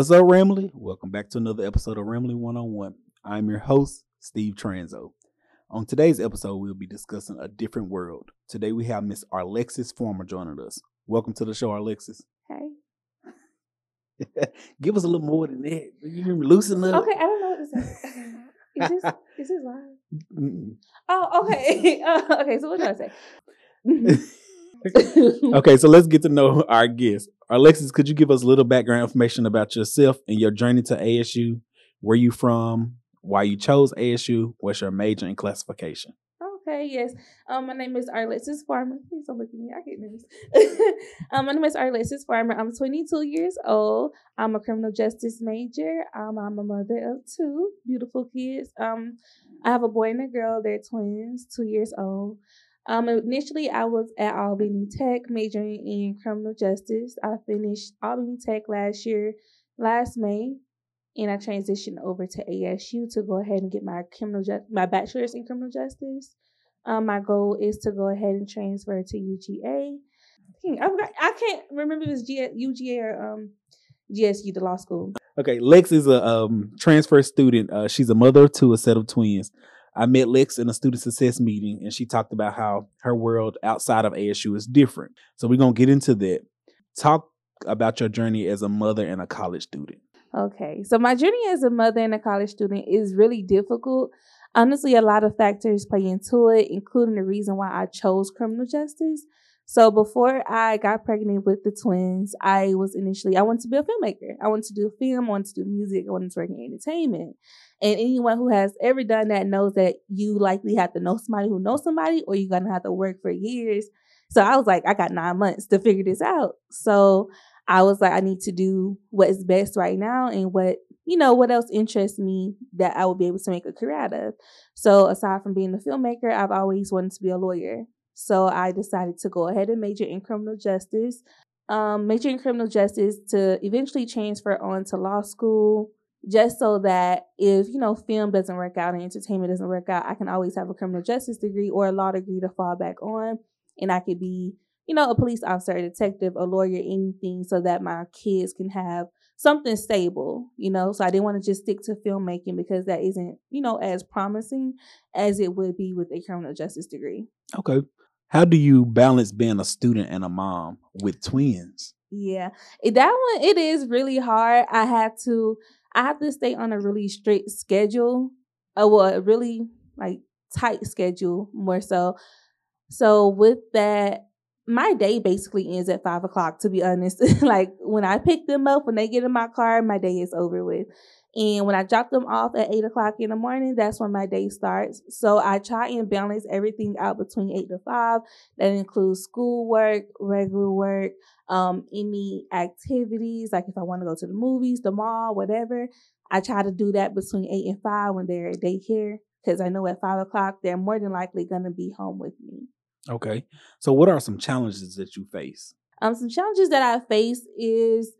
What's up, Ramily? Welcome back to another episode of Ramily One on One. I'm your host, Steve Tranzo. On today's episode, we'll be discussing a different world. Today, we have Miss Arlexis Farmer joining us. Welcome to the show, Alexis. Hey. Give us a little more than that. You can loosen up. Okay, I don't know what to say. is this is this live? Mm. Oh, okay. Uh, okay, so what do I say? okay, so let's get to know our guest. Alexis, could you give us a little background information about yourself and your journey to ASU? Where you from? Why you chose ASU? What's your major and classification? Okay, yes. Um, my name is Arlexis Farmer. Please don't look at me. I get nervous. um, my name is Arlexis Farmer. I'm 22 years old. I'm a criminal justice major. Um, I'm a mother of two beautiful kids. Um, I have a boy and a girl. They're twins, two years old. Um, initially, I was at Albany Tech, majoring in criminal justice. I finished Albany Tech last year, last May, and I transitioned over to ASU to go ahead and get my criminal ju- my bachelor's in criminal justice. Um, my goal is to go ahead and transfer to UGA. I, can't remember if it's G- UGA or um, GSU, the law school. Okay, Lex is a um, transfer student. Uh, she's a mother of two, a set of twins. I met Lex in a student success meeting, and she talked about how her world outside of ASU is different. So we're gonna get into that. Talk about your journey as a mother and a college student. Okay, so my journey as a mother and a college student is really difficult. Honestly, a lot of factors play into it, including the reason why I chose criminal justice. So before I got pregnant with the twins, I was initially I wanted to be a filmmaker. I wanted to do film, I wanted to do music, I wanted to work in entertainment. And anyone who has ever done that knows that you likely have to know somebody who knows somebody, or you're gonna have to work for years. So I was like, I got nine months to figure this out. So I was like, I need to do what is best right now and what, you know, what else interests me that I would be able to make a career out of. So aside from being a filmmaker, I've always wanted to be a lawyer. So I decided to go ahead and major in criminal justice, um, major in criminal justice to eventually transfer on to law school, just so that if, you know, film doesn't work out and entertainment doesn't work out, I can always have a criminal justice degree or a law degree to fall back on. And I could be, you know, a police officer, a detective, a lawyer, anything so that my kids can have something stable, you know. So I didn't want to just stick to filmmaking because that isn't, you know, as promising as it would be with a criminal justice degree. Okay. How do you balance being a student and a mom with twins? Yeah, that one it is really hard. I had to I have to stay on a really strict schedule, uh, well, a really like tight schedule more so. So with that, my day basically ends at five o'clock. To be honest, like when I pick them up, when they get in my car, my day is over with. And when I drop them off at eight o'clock in the morning, that's when my day starts. So I try and balance everything out between eight to five. That includes schoolwork, regular work, um, any activities, like if I want to go to the movies, the mall, whatever. I try to do that between eight and five when they're at daycare because I know at five o'clock they're more than likely going to be home with me. Okay. So, what are some challenges that you face? Um, some challenges that I face is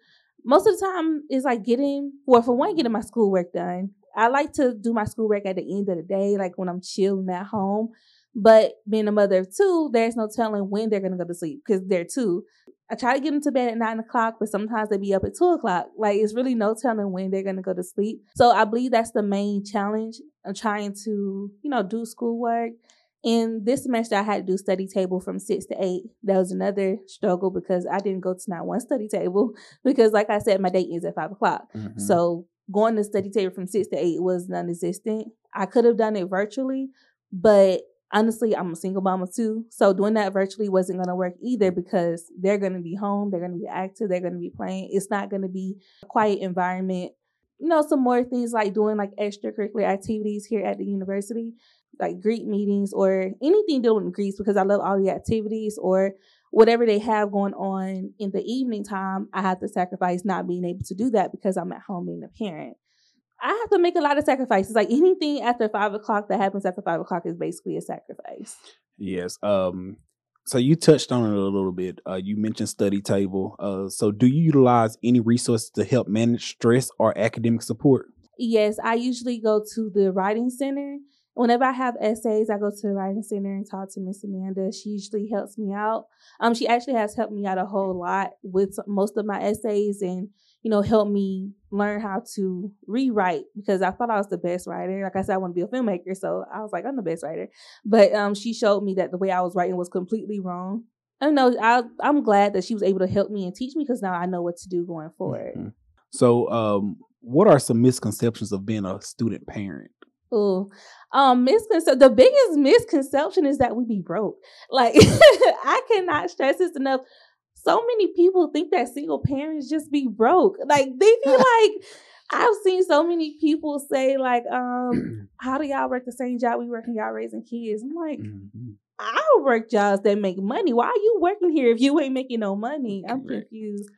most of the time is like getting well for one getting my schoolwork done i like to do my schoolwork at the end of the day like when i'm chilling at home but being a mother of two there's no telling when they're to go to sleep because they're two i try to get them to bed at nine o'clock but sometimes they be up at two o'clock like it's really no telling when they're to go to sleep so i believe that's the main challenge of trying to you know do schoolwork in this semester, I had to do study table from six to eight. That was another struggle because I didn't go to not one study table because, like I said, my date is at five o'clock. Mm-hmm. So going to study table from six to eight was non-existent. I could have done it virtually, but honestly, I'm a single mama too. So doing that virtually wasn't going to work either because they're going to be home, they're going to be active, they're going to be playing. It's not going to be a quiet environment. You know, some more things like doing like extracurricular activities here at the university like Greek meetings or anything dealing with Greece because I love all the activities or whatever they have going on in the evening time, I have to sacrifice not being able to do that because I'm at home being a parent. I have to make a lot of sacrifices. Like anything after five o'clock that happens after five o'clock is basically a sacrifice. Yes. Um. So you touched on it a little bit. Uh, you mentioned study table. Uh, so do you utilize any resources to help manage stress or academic support? Yes, I usually go to the writing center whenever I have essays, I go to the writing center and talk to Miss Amanda. She usually helps me out. Um, she actually has helped me out a whole lot with most of my essays and you know, helped me learn how to rewrite because I thought I was the best writer. Like I said, I want to be a filmmaker, so I was like, I'm the best writer. But um, she showed me that the way I was writing was completely wrong. I know I I'm glad that she was able to help me and teach me because now I know what to do going forward. Mm-hmm. So, um, what are some misconceptions of being a student parent? Oh, um, misconception. The biggest misconception is that we be broke. Like, I cannot stress this enough. So many people think that single parents just be broke. Like, they feel like I've seen so many people say, like, um, how do y'all work the same job we work and y'all raising kids? I'm like, mm-hmm. I work jobs that make money. Why are you working here if you ain't making no money? I'm confused.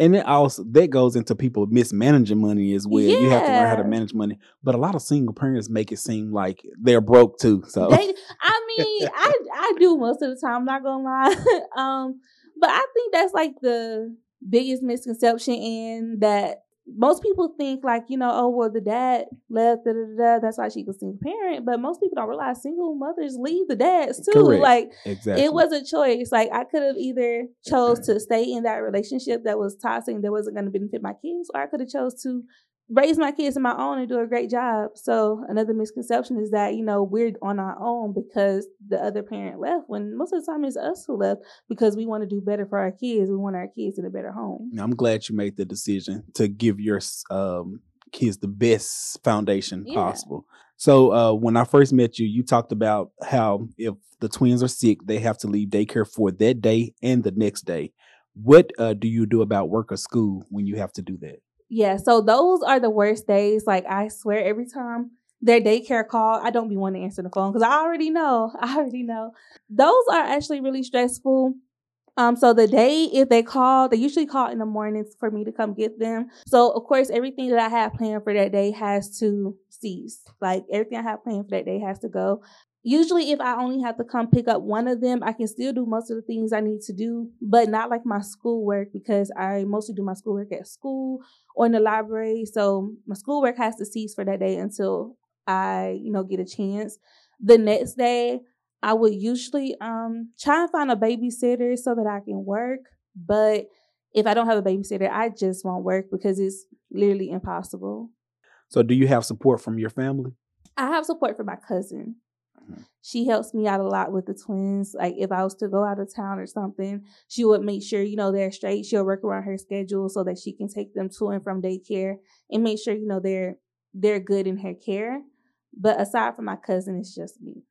And it also that goes into people mismanaging money as well. Yeah. You have to learn how to manage money. But a lot of single parents make it seem like they're broke too. So they, I mean, I I do most of the time, I'm not gonna lie. um, but I think that's like the biggest misconception and that most people think like you know oh well the dad left da, da, da, that's why she was single parent but most people don't realize single mothers leave the dads too Correct. like exactly. it was a choice like i could have either chose to stay in that relationship that was toxic that wasn't going to benefit my kids or i could have chose to raise my kids on my own and do a great job. So another misconception is that, you know, we're on our own because the other parent left when most of the time it's us who left because we want to do better for our kids. We want our kids in a better home. I'm glad you made the decision to give your um, kids the best foundation yeah. possible. So uh, when I first met you, you talked about how if the twins are sick, they have to leave daycare for that day and the next day. What uh, do you do about work or school when you have to do that? Yeah, so those are the worst days. Like I swear, every time their daycare call, I don't be wanting to answer the phone because I already know. I already know. Those are actually really stressful. Um, so the day if they call, they usually call in the mornings for me to come get them. So of course, everything that I have planned for that day has to cease. Like everything I have planned for that day has to go. Usually, if I only have to come pick up one of them, I can still do most of the things I need to do, but not like my schoolwork because I mostly do my schoolwork at school or in the library. So my schoolwork has to cease for that day until I, you know, get a chance. The next day, I would usually um try and find a babysitter so that I can work. But if I don't have a babysitter, I just won't work because it's literally impossible. So do you have support from your family? I have support from my cousin. She helps me out a lot with the twins. Like if I was to go out of town or something, she would make sure, you know, they're straight. She'll work around her schedule so that she can take them to and from daycare and make sure, you know, they're they're good in her care. But aside from my cousin, it's just me.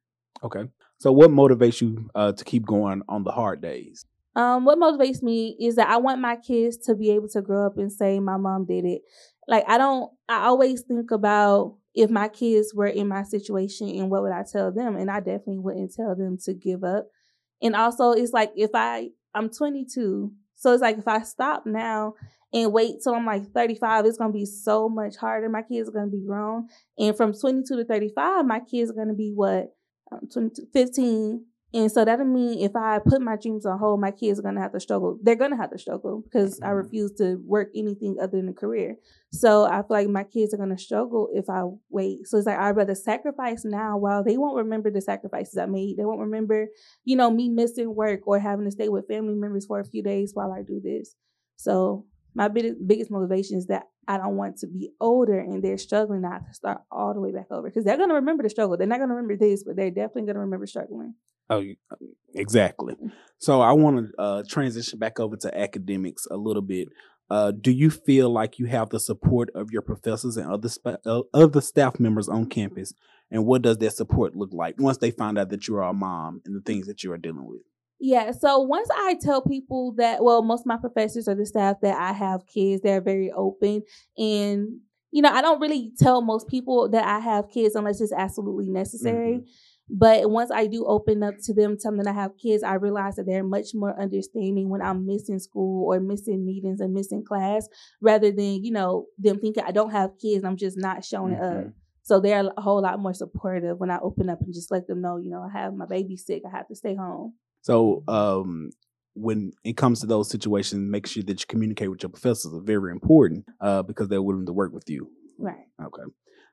Okay. So what motivates you uh, to keep going on the hard days? Um, what motivates me is that I want my kids to be able to grow up and say my mom did it. Like I don't I always think about if my kids were in my situation and what would I tell them? And I definitely wouldn't tell them to give up. And also it's like if I I'm 22, so it's like if I stop now and wait till I'm like 35, it's gonna be so much harder. My kids are gonna be grown. And from 22 to 35, my kids are gonna be what? Um, 22, 15, and so that'll mean if I put my dreams on hold, my kids are gonna have to struggle. They're gonna have to struggle because I mm-hmm. refuse to work anything other than a career. So I feel like my kids are gonna struggle if I wait. So it's like I'd rather sacrifice now while they won't remember the sacrifices I made. They won't remember, you know, me missing work or having to stay with family members for a few days while I do this. So my biggest biggest motivation is that I don't want to be older and they're struggling not to start all the way back over because they're gonna remember the struggle. They're not gonna remember this, but they're definitely gonna remember struggling. Oh, exactly. Mm. So I want to uh, transition back over to academics a little bit. Uh, do you feel like you have the support of your professors and other sp- uh, other staff members on campus? And what does that support look like once they find out that you are a mom and the things that you are dealing with? Yeah, so once I tell people that, well, most of my professors or the staff that I have kids, they're very open. And, you know, I don't really tell most people that I have kids unless it's absolutely necessary. Mm-hmm. But once I do open up to them, tell them I have kids, I realize that they're much more understanding when I'm missing school or missing meetings and missing class, rather than, you know, them thinking I don't have kids, I'm just not showing mm-hmm. up. So they're a whole lot more supportive when I open up and just let them know, you know, I have my baby sick, I have to stay home. So um when it comes to those situations, make sure that you communicate with your professors are very important uh, because they're willing to work with you. Right. Okay.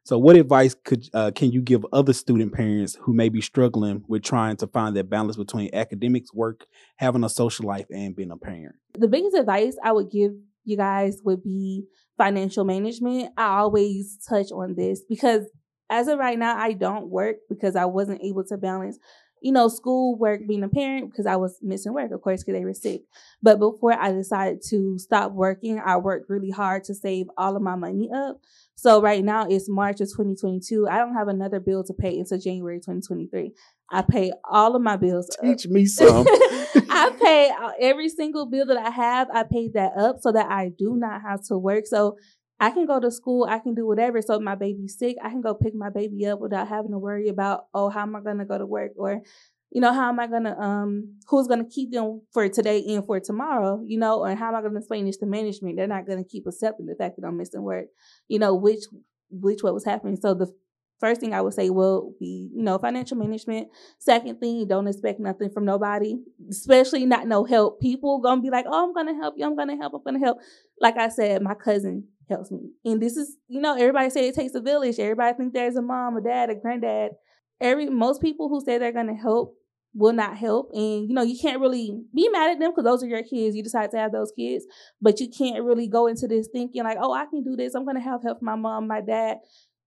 So, what advice could uh, can you give other student parents who may be struggling with trying to find that balance between academics, work, having a social life, and being a parent? The biggest advice I would give you guys, would be financial management. I always touch on this because as of right now, I don't work because I wasn't able to balance you know, school, work, being a parent because I was missing work, of course, because they were sick. But before I decided to stop working, I worked really hard to save all of my money up. So right now it's March of 2022. I don't have another bill to pay until January 2023. I pay all of my bills. Teach up. me some. I pay uh, every single bill that I have. I paid that up so that I do not have to work. So I can go to school, I can do whatever. So if my baby's sick, I can go pick my baby up without having to worry about, oh, how am I gonna go to work? Or, you know, how am I gonna um who's gonna keep them for today and for tomorrow, you know, or how am I gonna explain this to management? They're not gonna keep accepting the fact that I'm missing work, you know, which which what was happening. So the first thing I would say will be, you know, financial management. Second thing, don't expect nothing from nobody, especially not no help. People gonna be like, oh, I'm gonna help you, I'm gonna help, I'm gonna help. Like I said, my cousin helps me. And this is, you know, everybody say it takes a village. Everybody think there's a mom, a dad, a granddad. Every most people who say they're gonna help will not help. And you know, you can't really be mad at them because those are your kids. You decide to have those kids, but you can't really go into this thinking like, oh, I can do this. I'm gonna have help my mom, my dad.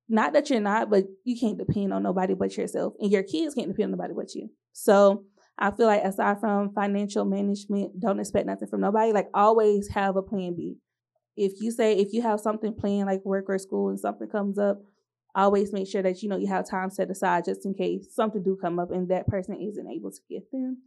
Not that you're not, but you can't depend on nobody but yourself. And your kids can't depend on nobody but you. So I feel like aside from financial management, don't expect nothing from nobody. Like always have a plan B if you say if you have something planned like work or school and something comes up, always make sure that you know you have time set aside just in case something do come up and that person isn't able to get them.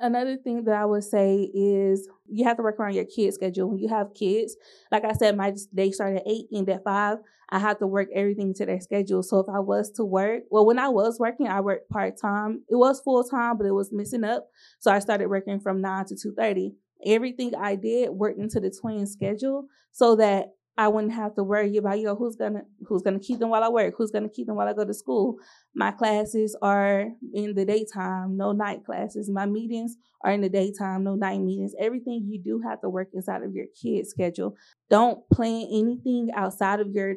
Another thing that I would say is you have to work around your kid schedule. When you have kids, like I said, my day start at eight, and at five. I have to work everything to their schedule. So if I was to work, well, when I was working, I worked part time. It was full time, but it was missing up. So I started working from nine to two thirty everything I did worked into the twin schedule so that I wouldn't have to worry about, you know, who's gonna who's gonna keep them while I work, who's gonna keep them while I go to school. My classes are in the daytime, no night classes. My meetings are in the daytime, no night meetings. Everything you do have to work inside of your kid schedule. Don't plan anything outside of your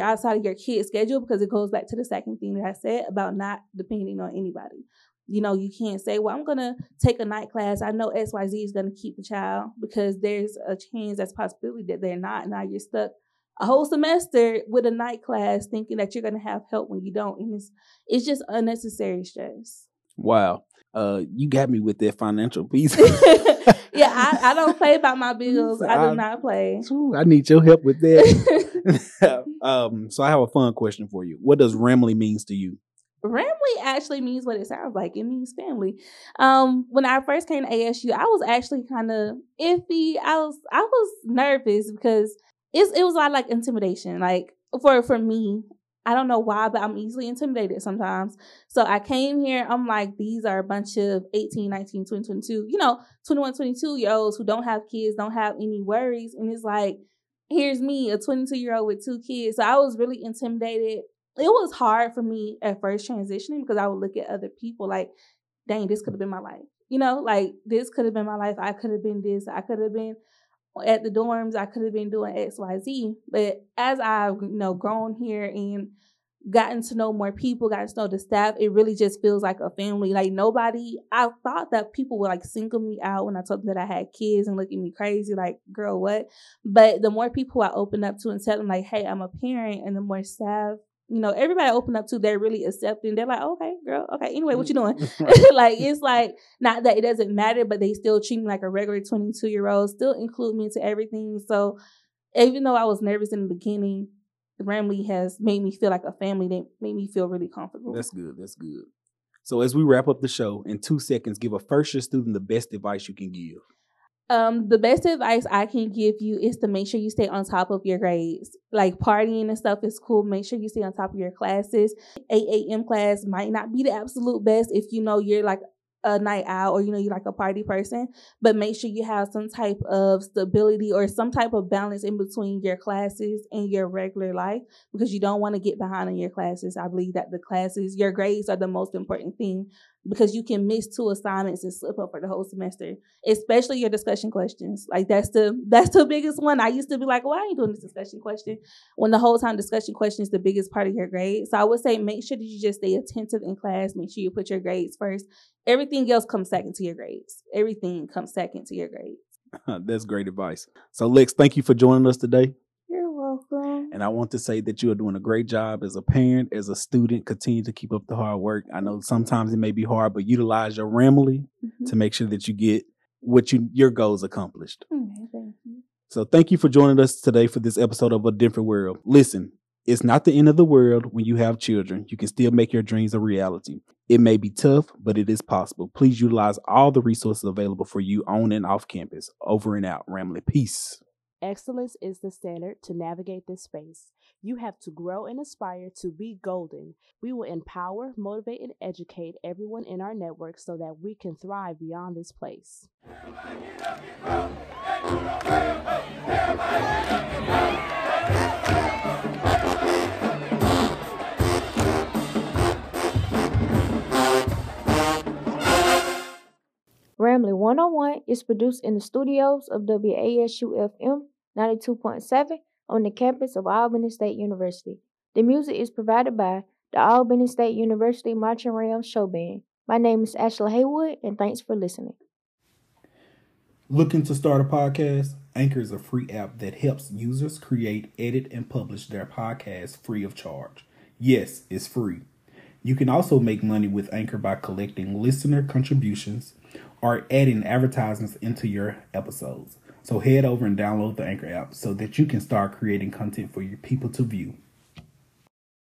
outside of your kid schedule because it goes back to the second thing that I said about not depending on anybody you know, you can't say, well, I'm going to take a night class. I know XYZ is going to keep the child because there's a chance, that's possibility that they're not. Now you're stuck a whole semester with a night class thinking that you're going to have help when you don't. And it's, it's just unnecessary stress. Wow. Uh, you got me with that financial piece. yeah, I, I don't play about my bills. I, I do not play. I need your help with that. um, so I have a fun question for you. What does Ramily means to you? Ramily actually means what it sounds like. It means family. Um, when I first came to ASU, I was actually kind of iffy. I was I was nervous because it's it was a lot like intimidation. Like for for me, I don't know why, but I'm easily intimidated sometimes. So I came here, I'm like, these are a bunch of 18, 19, 20, 22, you know, 21, 22 year olds who don't have kids, don't have any worries. And it's like, here's me, a 22 year old with two kids. So I was really intimidated it was hard for me at first transitioning because I would look at other people like, dang, this could have been my life. You know, like this could have been my life. I could have been this. I could have been at the dorms. I could have been doing X, Y, Z. But as I've you know grown here and gotten to know more people, gotten to know the staff, it really just feels like a family. Like nobody, I thought that people would like single me out when I told them that I had kids and look at me crazy, like, girl, what? But the more people I open up to and tell them, like, hey, I'm a parent, and the more staff you know, everybody open up to, they're really accepting. They're like, okay, girl, okay. Anyway, what you doing? Mm. like, it's like not that it doesn't matter, but they still treat me like a regular 22 year old, still include me into everything. So even though I was nervous in the beginning, the Ramily has made me feel like a family. That made me feel really comfortable. That's good. That's good. So as we wrap up the show, in two seconds, give a first year student the best advice you can give. Um, the best advice I can give you is to make sure you stay on top of your grades. Like partying and stuff is cool. Make sure you stay on top of your classes. 8 a.m. class might not be the absolute best if you know you're like a night out or you know you're like a party person but make sure you have some type of stability or some type of balance in between your classes and your regular life because you don't want to get behind in your classes i believe that the classes your grades are the most important thing because you can miss two assignments and slip up for the whole semester, especially your discussion questions. Like that's the that's the biggest one. I used to be like, why are you doing this discussion question? When the whole time discussion question is the biggest part of your grade. So I would say make sure that you just stay attentive in class. Make sure you put your grades first. Everything else comes second to your grades. Everything comes second to your grades. That's great advice. So, Lex, thank you for joining us today. And I want to say that you are doing a great job as a parent, as a student. Continue to keep up the hard work. I know sometimes it may be hard, but utilize your Ramily Mhm. to make sure that you get what you your goals accomplished. Thank. So thank you for joining us today for this episode of A Different World. Listen, it's not the end of the world when you have children. You can still make your dreams a reality. It may be tough, but it is possible. Please utilize all the resources available for you on and off campus. Over and out. Ramily. Peace. Excellence is the standard to navigate this space. You have to grow and aspire to be golden. We will empower, motivate, and educate everyone in our network so that we can thrive beyond this place. Ramily 101 is produced in the studios of WASU FM 92.7 on the campus of Albany State University. The music is provided by the Albany State University Marching Rams Show Band. My name is Ashley Haywood, and thanks for listening. Looking to start a podcast? Anchor is a free app that helps users create, edit, and publish their podcasts free of charge. Yes, it's free. You can also make money with Anchor by collecting listener contributions or adding advertisements into your episodes. So head over and download the Anchor app so that you can start creating content for your people to view.